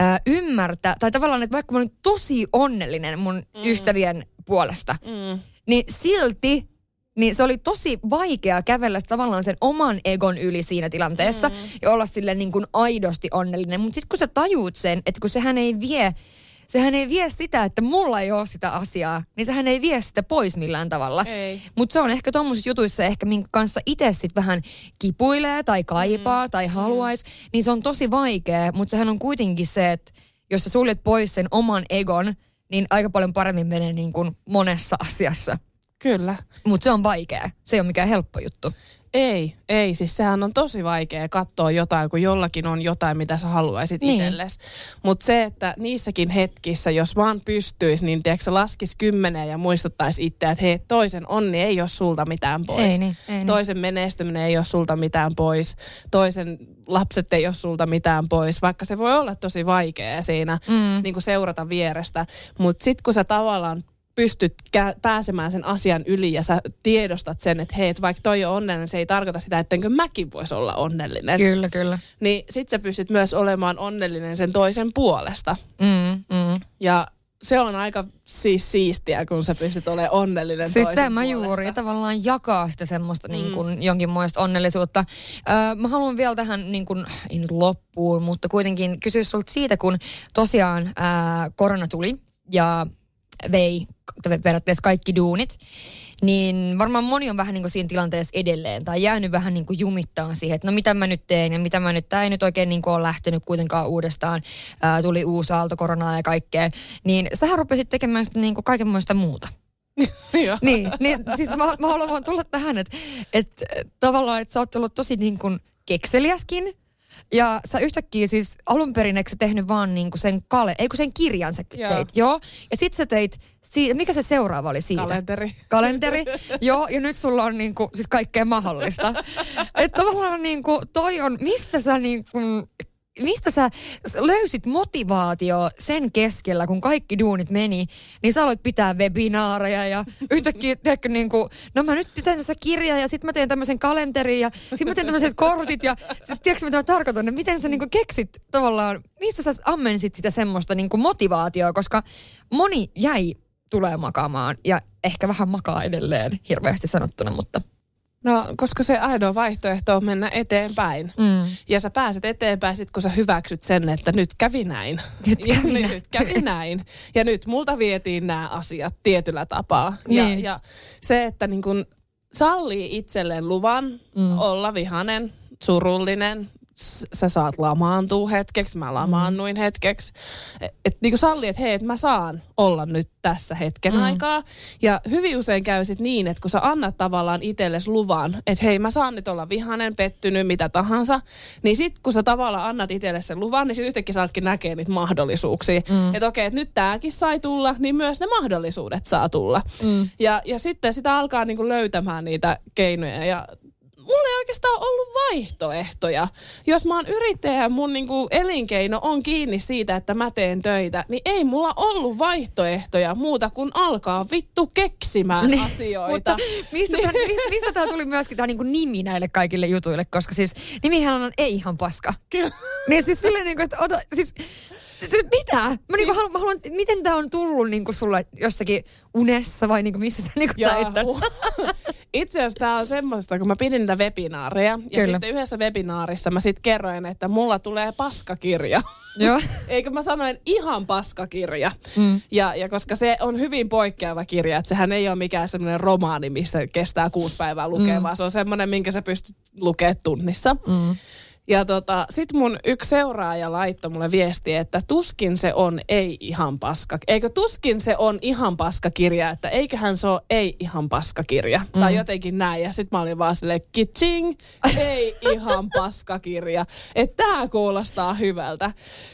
äh, ymmärtää, tai tavallaan, että vaikka mä olin tosi onnellinen mun mm. ystävien puolesta, mm. niin silti niin se oli tosi vaikea kävellä tavallaan sen oman egon yli siinä tilanteessa mm. ja olla sille niin kuin aidosti onnellinen. Mutta sitten kun sä tajuut sen, että kun sehän ei vie sehän ei vie sitä, että mulla ei ole sitä asiaa, niin sehän ei vie sitä pois millään tavalla. Mutta se on ehkä tuommoisissa jutuissa ehkä, minkä kanssa itse sit vähän kipuilee tai kaipaa mm. tai haluaisi, niin se on tosi vaikea, mutta sehän on kuitenkin se, että jos sä suljet pois sen oman egon, niin aika paljon paremmin menee niin kuin monessa asiassa. Kyllä. Mutta se on vaikea. Se ei ole mikään helppo juttu. Ei, ei. Siis sehän on tosi vaikea katsoa jotain, kun jollakin on jotain, mitä sä haluaisit Niin. niin. itsellesi. Mutta se, että niissäkin hetkissä, jos vaan pystyisi, niin tiedätkö, sä laskis kymmeneen ja muistuttaisi itseä, että hei, toisen onni ei ole sulta mitään pois. Ei niin, ei niin. toisen menestyminen ei ole sulta mitään pois. Toisen lapset ei ole sulta mitään pois, vaikka se voi olla tosi vaikea siinä mm. niin kuin seurata vierestä. Mutta sitten kun sä tavallaan pystyt kä- pääsemään sen asian yli ja sä tiedostat sen, että hei, et vaikka toi on onnellinen, se ei tarkoita sitä, ettenkö mäkin voisi olla onnellinen. Kyllä, kyllä. Niin sit sä pystyt myös olemaan onnellinen sen toisen puolesta. Mm, mm. Ja se on aika siis siistiä, kun sä pystyt olemaan onnellinen Siis toisen tämä puolesta. juuri tavallaan jakaa sitä semmoista mm. niin kuin jonkinmoista onnellisuutta. Öö, mä haluan vielä tähän niin kuin, ei nyt loppuun, mutta kuitenkin kysyä sulta siitä, kun tosiaan ää, korona tuli ja vei periaatteessa kaikki duunit, niin varmaan moni on vähän niin kuin siinä tilanteessa edelleen tai jäänyt vähän niin kuin jumittaa siihen, että no mitä mä nyt teen ja mitä mä nyt, tämä ei nyt oikein niin kuin ole lähtenyt kuitenkaan uudestaan, ää, tuli uusi aalto koronaa ja kaikkea, niin sähän rupesit tekemään sitä niin kuin kaikenmoista muuta. [laughs] Niin, niin siis mä, mä haluan vaan tulla tähän, että et, tavallaan, että sä oot ollut tosi niin kuin kekseliäskin. Ja sä yhtäkkiä siis alun perin eikö tehnyt vaan niin kuin sen kale, ei kun sen kirjan sä Joo. teit, joo. Ja sit sä teit, si- mikä se seuraava oli siitä? Kalenteri. Kalenteri, [laughs] joo, ja nyt sulla on niinku, siis kaikkea mahdollista. Että tavallaan niinku, toi on, mistä sä niinku, mistä sä löysit motivaatio sen keskellä, kun kaikki duunit meni, niin sä aloit pitää webinaareja ja [laughs] yhtäkkiä, tiedätkö, niin kuin, no mä nyt teen tässä kirjaa ja sitten mä teen tämmöisen kalenterin ja sitten mä teen tämmöiset [laughs] kortit ja siis tiedätkö mitä mä tarkoitan, miten sä niin kuin keksit tavallaan, mistä sä ammensit sitä semmoista niin kuin motivaatioa, koska moni jäi tulee makaamaan ja ehkä vähän makaa edelleen hirveästi sanottuna, mutta No, koska se ainoa vaihtoehto on mennä eteenpäin. Mm. Ja sä pääset eteenpäin sit, kun sä hyväksyt sen, että nyt kävi näin. Nyt ja kävi näin. nyt kävi näin. Ja nyt multa vietiin nämä asiat tietyllä tapaa. Ja, Niin. ja se, että niin kun sallii itselleen luvan mm. olla vihanen, surullinen, sä saat lamaantua hetkeksi, mä lamaannuin mm. hetkeksi. Että et, niin salli, että hei, et mä saan olla nyt tässä hetken mm. aikaa. Ja hyvin usein käy sit niin, että kun sä annat tavallaan itsellesi luvan, että hei, mä saan nyt olla vihanen, pettynyt, mitä tahansa, niin sit kun sä tavallaan annat itsellesi sen luvan, niin sit yhtäkkiä saatkin näkee niitä mahdollisuuksia. Mm. Että okei, että nyt tääkin sai tulla, niin myös ne mahdollisuudet saa tulla. Mm. Ja, ja sitten sitä alkaa niinku löytämään niitä keinoja ja mulla ei oikeastaan ollut vaihtoehtoja. Jos mä oon yrittäjä ja mun niinku elinkeino on kiinni siitä, että mä teen töitä, niin ei mulla ollut vaihtoehtoja muuta kuin alkaa vittu keksimään niin, asioita. Mutta mistä, niin. tämä, mistä, mistä tämä tuli myöskin tämä niinku nimi näille kaikille jutuille, koska siis nimihän on ei ihan paska. Kyllä. Niin siis silleen niinku, että ota, siis siis mitä? Mä, niinku haluan, mä haluan, miten tämä on tullut niinku sulle jostakin unessa vai niinku missä sä niinku? [laughs] Itse asiassa tämä on semmoista, kun mä pidin niitä webinaareja. Ja Kyllä. sitten yhdessä webinaarissa mä sitten kerroin, että mulla tulee paskakirja. Joo. [laughs] Eikö mä sanoin ihan paskakirja. Mm. Ja, ja koska se on hyvin poikkeava kirja, että sehän ei ole mikään semmoinen romaani, missä kestää kuusi päivää lukea, mm. vaan se on semmoinen, minkä sä pystyt lukemaan tunnissa. Mm. Ja tota, sit mun yksi seuraaja laittoi mulle viesti, että tuskin se on ei ihan paska. Eikö tuskin se on ihan paska kirja, että eiköhän se ole ei ihan paska kirja. Mm. Tai jotenkin näin. Ja sit mä olin vaan silleen, kitching, ei ihan paska kirja. Että tää kuulostaa hyvältä.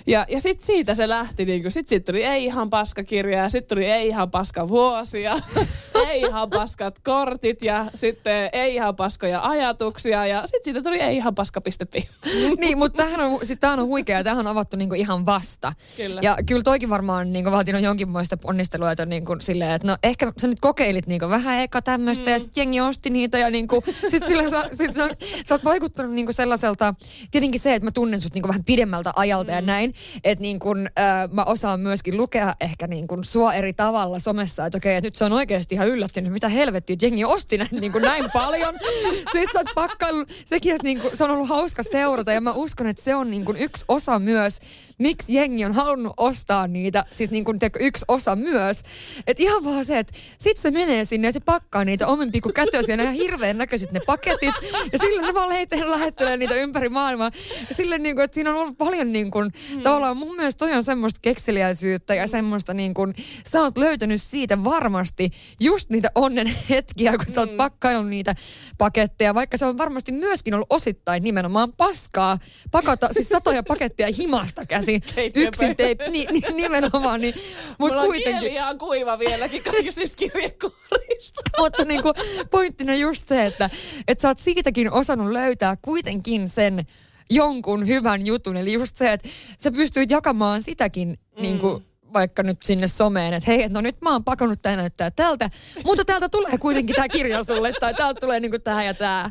Ja, ja sit siitä se lähti, niin sit siitä tuli ei ihan paska kirja ja sit tuli ei ihan paska vuosia. [laughs] ei ihan paskat kortit ja sitten ei ihan paskoja ajatuksia ja sit siitä tuli ei ihan paska.fi. [laughs] niin, mutta tämähän on, siis tämähän on huikea. Tämähän on avattu niinku ihan vasta. Kyllä. Ja kyllä toikin varmaan niinku vaatinut jonkinmoista ponnistelua, että niinku silleen, että no ehkä sä nyt kokeilit niinku vähän eka tämmöistä mm. ja sitten jengi osti niitä ja niinku, [laughs] sit sillä sä, sit sä, sä oot vaikuttanut niinku sellaiselta, tietenkin se, että mä tunnen sut niinku vähän pidemmältä ajalta mm. ja näin, että niinku, äh, mä osaan myöskin lukea ehkä niinku sua eri tavalla somessa, että okei, että nyt se on oikeasti ihan yllättynyt, mitä helvettiä, että jengi osti näin, niinku näin paljon. [laughs] Sitten sä oot pakkailu, sekin, että niinku, se on ollut hauska seurata ja mä uskon, että se on niin kuin yksi osa myös, miksi jengi on halunnut ostaa niitä, siis niin kuin teikö, yksi osa myös. Että ihan vaan se, että sit se menee sinne ja se pakkaa niitä omin pikku kätösiä, ne hirveän näköiset ne paketit, ja silloin ne vaan leite- lähettelee niitä ympäri maailmaa. Ja silleen niin kuin, että siinä on ollut paljon niin kuin, mm. tavallaan mun mielestä toi on semmoista kekseliäisyyttä ja semmoista niin kuin, sä oot löytänyt siitä varmasti just niitä onnen hetkiä, kun sä oot pakkaillut niitä paketteja, vaikka se on varmasti myöskin ollut osittain nimenomaan paskaa pakata, siis satoja paketteja himasta käsin, [laughs] yksin [laughs] teip, ni, ni, nimenomaan. Niin, Mulla on kieli ihan kuiva vieläkin kaikista niistä kirjekuorista. [laughs] mutta niin kuin, pointtina just se, että, että sä oot siitäkin osannut löytää kuitenkin sen jonkun hyvän jutun. Eli just se, että sä pystyit jakamaan sitäkin mm. niin kuin, vaikka nyt sinne someen, että hei, no nyt mä oon pakannut tää näyttää tältä, mutta täältä tulee kuitenkin tämä kirja sulle, tai täältä tulee niinku tää ja tää.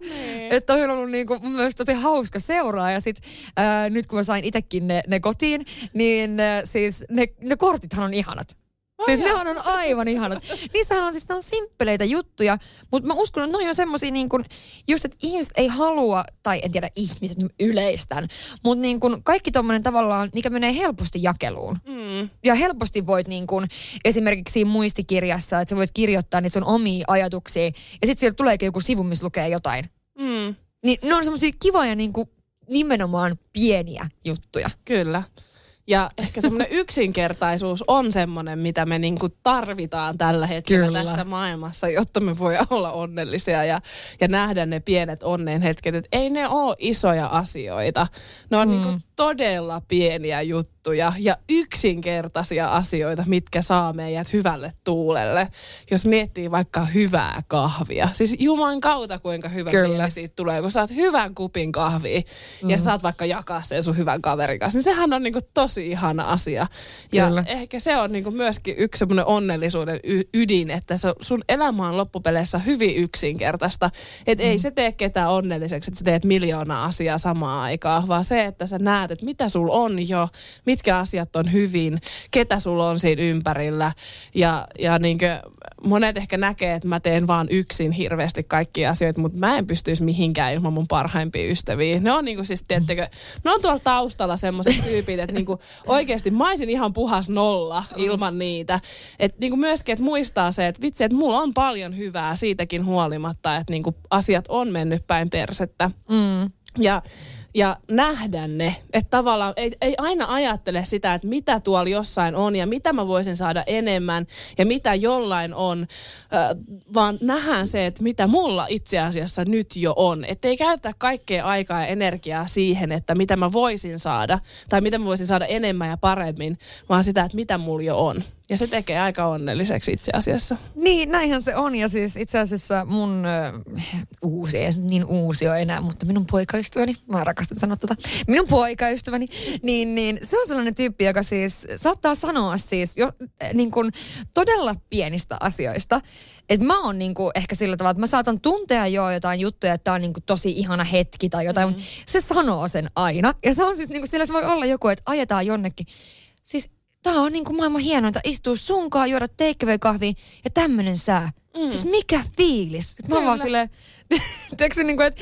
Että on ollut niinku mun mielestä tosi hauska seuraa, ja sit ää, nyt kun mä sain itekin ne, ne kotiin, niin ää, siis ne, ne kortithan on ihanat. Siis ne on aivan ihanat. Niissähän on siis on simppeleitä juttuja, mutta mä uskon, että ne on semmosia niin kuin, just että ihmiset ei halua, tai en tiedä ihmiset [laughs] yleistän, mutta niin kuin kaikki tommonen tavallaan, mikä menee helposti jakeluun. Mm. Ja helposti voit niin kuin, esimerkiksi siinä muistikirjassa, että sä voit kirjoittaa niitä sun omia ajatuksia, ja sitten sieltä tuleekin joku sivu, missä lukee jotain. Mm. Niin ne on semmosia kivoja niin kuin, nimenomaan pieniä juttuja. Kyllä. Ja ehkä semmoinen [laughs] yksinkertaisuus on semmoinen, mitä me niinku tarvitaan tällä hetkellä Kyllä. tässä maailmassa, jotta me voidaan olla onnellisia ja, ja nähdä ne pienet onneen hetket. Et ei ne ole isoja asioita. Ne on mm. niinku todella pieniä juttuja ja yksinkertaisia asioita, mitkä saa meidät hyvälle tuulelle. Jos miettii vaikka hyvää kahvia. Siis juman kautta kuinka hyvä Kyllä. siitä tulee, kun saat hyvän kupin kahvia mm. ja saat vaikka jakaa sen sun hyvän kaverin kanssa. Niin sehän on niinku tosi ihana asia. Ja Kyllä. ehkä se on niinku myöskin yksi semmoinen onnellisuuden y- ydin, että se, sun elämä on loppupeleissä hyvin yksinkertaista. Että mm. ei se tee ketään onnelliseksi, että sä teet miljoona asiaa samaan aikaan, vaan se, että sä näet, että mitä sul on jo, mitkä asiat on hyvin, ketä sulla on siinä ympärillä. Ja, ja niinkö, monet ehkä näkee, että mä teen vaan yksin hirveästi kaikkia asioita, mutta mä en pystyisi mihinkään ilman mun parhaimpia ystäviä. Ne on niinku siis, tiettekö, ne on tuolla taustalla semmoiset tyypit, että niinku oikeasti mä olisin ihan puhas nolla ilman niitä. Että niinku myöskin, että muistaa se, että vitsi, että mulla on paljon hyvää siitäkin huolimatta, että niinku asiat on mennyt päin persettä. Mm. Ja, ja nähdä ne. Että tavallaan ei, ei aina ajattele sitä, että mitä tuolla jossain on ja mitä mä voisin saada enemmän ja mitä jollain on, vaan nähdään se, että mitä mulla itse asiassa nyt jo on. Että ei käytä kaikkea aikaa ja energiaa siihen, että mitä mä voisin saada tai mitä mä voisin saada enemmän ja paremmin, vaan sitä, että mitä mulla jo on. Ja se tekee aika onnelliseksi itse asiassa. Niin, näinhän se on. Ja siis itse asiassa mun äh, uusi, ei niin uusi ole enää, mutta minun poikaystäväni, mä rakastan sanoa tätä, minun poikaystäväni, niin, niin se on sellainen tyyppi, joka siis saattaa sanoa siis jo äh, niin kuin todella pienistä asioista. Että mä oon niin kuin ehkä sillä tavalla, että mä saatan tuntea jo jotain juttuja, että tää on niin kuin tosi ihana hetki tai jotain, mm. mutta se sanoo sen aina. Ja se on siis niin kuin, sillä se voi olla joku, että ajetaan jonnekin. Siis tää on niinku maailman hienointa istua sunkaan, juoda takeaway-kahvia ja tämmönen sää. Mm. Siis mikä fiilis? Et mä oon vaan silleen, [laughs] tiedätkö niinku, että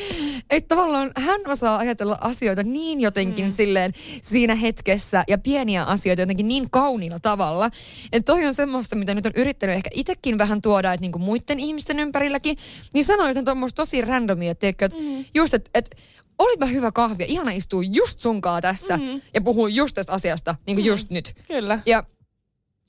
et tavallaan hän osaa ajatella asioita niin jotenkin mm. silleen siinä hetkessä ja pieniä asioita jotenkin niin kauniilla tavalla. Että toi on semmoista, mitä nyt on yrittänyt ehkä itsekin vähän tuoda, että niinku muiden ihmisten ympärilläkin, niin sanoin jotain tuommoista tosi randomia, että mm. just, että et, olipa hyvä kahvi, ihana istuu just sunkaa tässä mm. ja puhuu just tästä asiasta, niin kuin mm. just nyt. Kyllä. Ja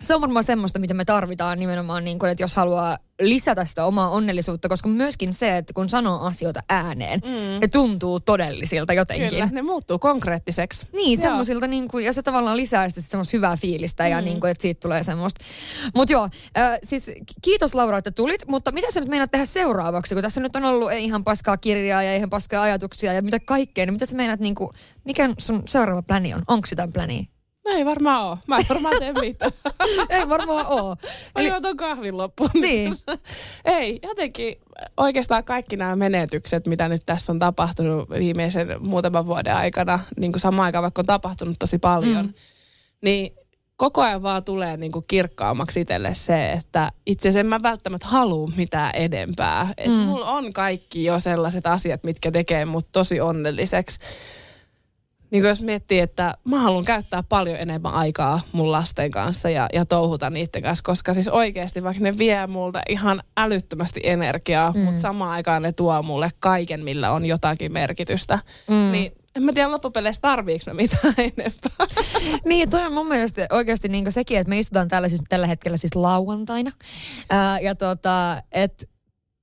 se on varmaan semmoista, mitä me tarvitaan nimenomaan, niin kuin, että jos haluaa lisätä sitä omaa onnellisuutta, koska myöskin se, että kun sanoo asioita ääneen, mm. ne tuntuu todellisilta jotenkin. Kyllä, ne muuttuu konkreettiseksi. Niin, semmoisilta, niin kuin, ja se tavallaan lisää sitten semmoista hyvää fiilistä, mm. ja niin kuin, että siitä tulee semmoista. Mutta joo, äh, siis kiitos Laura, että tulit, mutta mitä sä nyt meinaat tehdä seuraavaksi, kun tässä nyt on ollut ei ihan paskaa kirjaa ja ihan paskaa ajatuksia ja mitä kaikkea, niin mitä sä meinaat, niin kuin, mikä sun seuraava pläni on? Onko sitä pläniä? No ei varmaan ole. Mä en varmaan tee mitään. [laughs] ei varmaan ole. Eli juon ton kahvin loppuun. Niin. [laughs] ei, jotenkin oikeastaan kaikki nämä menetykset, mitä nyt tässä on tapahtunut viimeisen muutaman vuoden aikana, niin kuin samaan aikaan vaikka on tapahtunut tosi paljon, mm. niin koko ajan vaan tulee niin kuin kirkkaammaksi itselle se, että itse asiassa en mä välttämättä halua mitään edempää. Et mm. Mulla on kaikki jo sellaiset asiat, mitkä tekee mut tosi onnelliseksi niin jos miettii, että mä haluan käyttää paljon enemmän aikaa mun lasten kanssa ja, ja touhuta niiden kanssa, koska siis oikeasti vaikka ne vie multa ihan älyttömästi energiaa, mm. mutta samaan aikaan ne tuo mulle kaiken, millä on jotakin merkitystä, mm. niin en mä tiedä loppupeleissä tarviiko mä mitään [laughs] enempää. niin, toi on mun mielestä oikeasti niin sekin, että me istutaan täällä siis, tällä hetkellä siis lauantaina. Ää, ja tota, että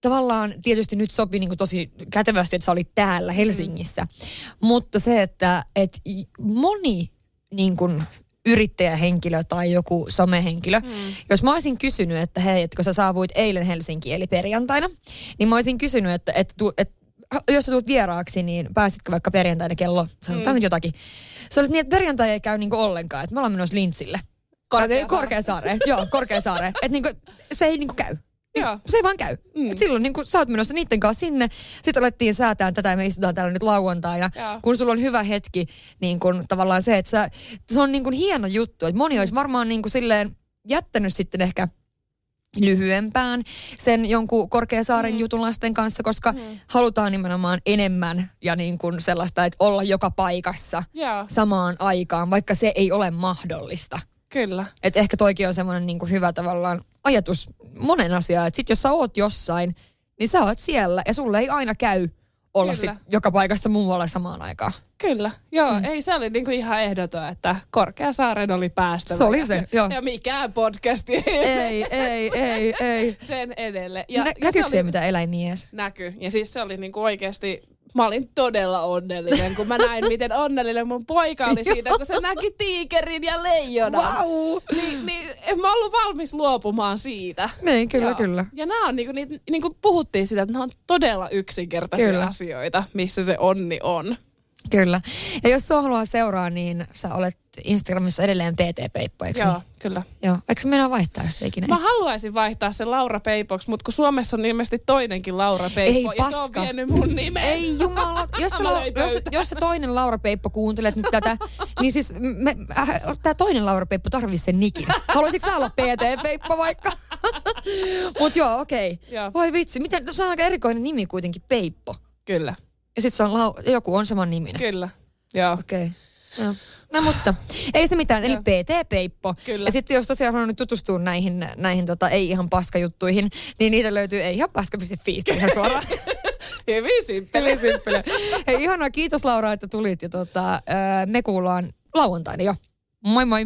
tavallaan tietysti nyt sopii niin kuin tosi kätevästi, että sä olit täällä Helsingissä. Mm. Mutta se, että, että moni niin kuin yrittäjähenkilö tai joku somehenkilö. Mm. Jos mä olisin kysynyt, että hei, että kun sä saavuit eilen Helsinkiin, eli perjantaina, niin mä olisin kysynyt, että, että, että, jos sä tulet vieraaksi, niin pääsitkö vaikka perjantaina kello, sanotaan mm. nyt jotakin. Se oli niin, että perjantai ei käy niinku ollenkaan, että me ollaan menossa Lintsille. Korkeasaare. Korkeasaare. Joo, Korkeasaare. Että niinku, se ei niinku käy. Joo. Se ei vaan käy. Mm. Et silloin niin kun sä oot menossa niiden kanssa sinne, sitten alettiin säätään tätä ja me istutaan täällä nyt lauantaina. Joo. Kun sulla on hyvä hetki, niin kun tavallaan se, että sä, se on niin kun hieno juttu. Että moni olisi varmaan niin kun silleen jättänyt sitten ehkä lyhyempään sen jonkun Korkeasaaren mm. jutun lasten kanssa, koska mm. halutaan nimenomaan enemmän ja niin kuin sellaista, että olla joka paikassa yeah. samaan aikaan, vaikka se ei ole mahdollista. Kyllä. Et ehkä toikin on semmoinen niin kuin hyvä tavallaan ajatus monen asiaa. Että sit jos sä oot jossain, niin sä oot siellä ja sulle ei aina käy olla sit joka paikassa muualla samaan aikaan. Kyllä, joo. Mm. Ei se oli niinku ihan ehdoton, että Korkeasaaren oli päästävä. Se oli se, joo. Ja mikään podcasti ei, ei, ei, ei. [laughs] Sen edelle. Ja, Nä, ja näkyykö se, oli, mitä eläinmies? Näkyy. Ja siis se oli niinku oikeasti mä olin todella onnellinen, kun mä näin, miten onnellinen mun poika oli siitä, kun se näki tiikerin ja leijonan. Wow. Niin, niin en mä ollut valmis luopumaan siitä. Niin, kyllä, Joo. kyllä. Ja nämä on, niin kuin, niin kuin puhuttiin sitä, että nämä on todella yksinkertaisia kyllä. asioita, missä se onni on. Kyllä. Ja jos sua haluaa seuraa, niin sä olet Instagramissa edelleen PT Peippo, eikö Joo, niin? kyllä. Joo. Eikö se mennä vaihtaa sitä ikinä? Mä haluaisin vaihtaa sen Laura Peipoksi, mutta kun Suomessa on ilmeisesti toinenkin Laura Peippo, Ei, ja se on vienyt mun nimen. Ei jumala, jos se, la, jos, jos se toinen Laura Peippo kuuntelet nyt tätä, niin siis äh, tämä toinen Laura Peippo tarvii sen nikin. Haluaisitko sä olla PT Peippo vaikka? [laughs] Mut joo, okei. Okay. Voi vitsi, miten, se on aika erikoinen nimi kuitenkin, Peippo. Kyllä. Ja sitten se on lau- joku on saman niminen. Kyllä, joo. Okei. Okay. No mutta, ei se mitään, eli PT Peippo. Kyllä. Ja sitten jos tosiaan haluaa nyt tutustua näihin, näihin tota, ei ihan paskajuttuihin, niin niitä löytyy ei ihan paska.fi ihan suoraan. [laughs] Hyvin simppeli. Simppeli. Hei ihanaa, kiitos Laura, että tulit ja tota, me kuullaan lauantaina jo. Moi moi.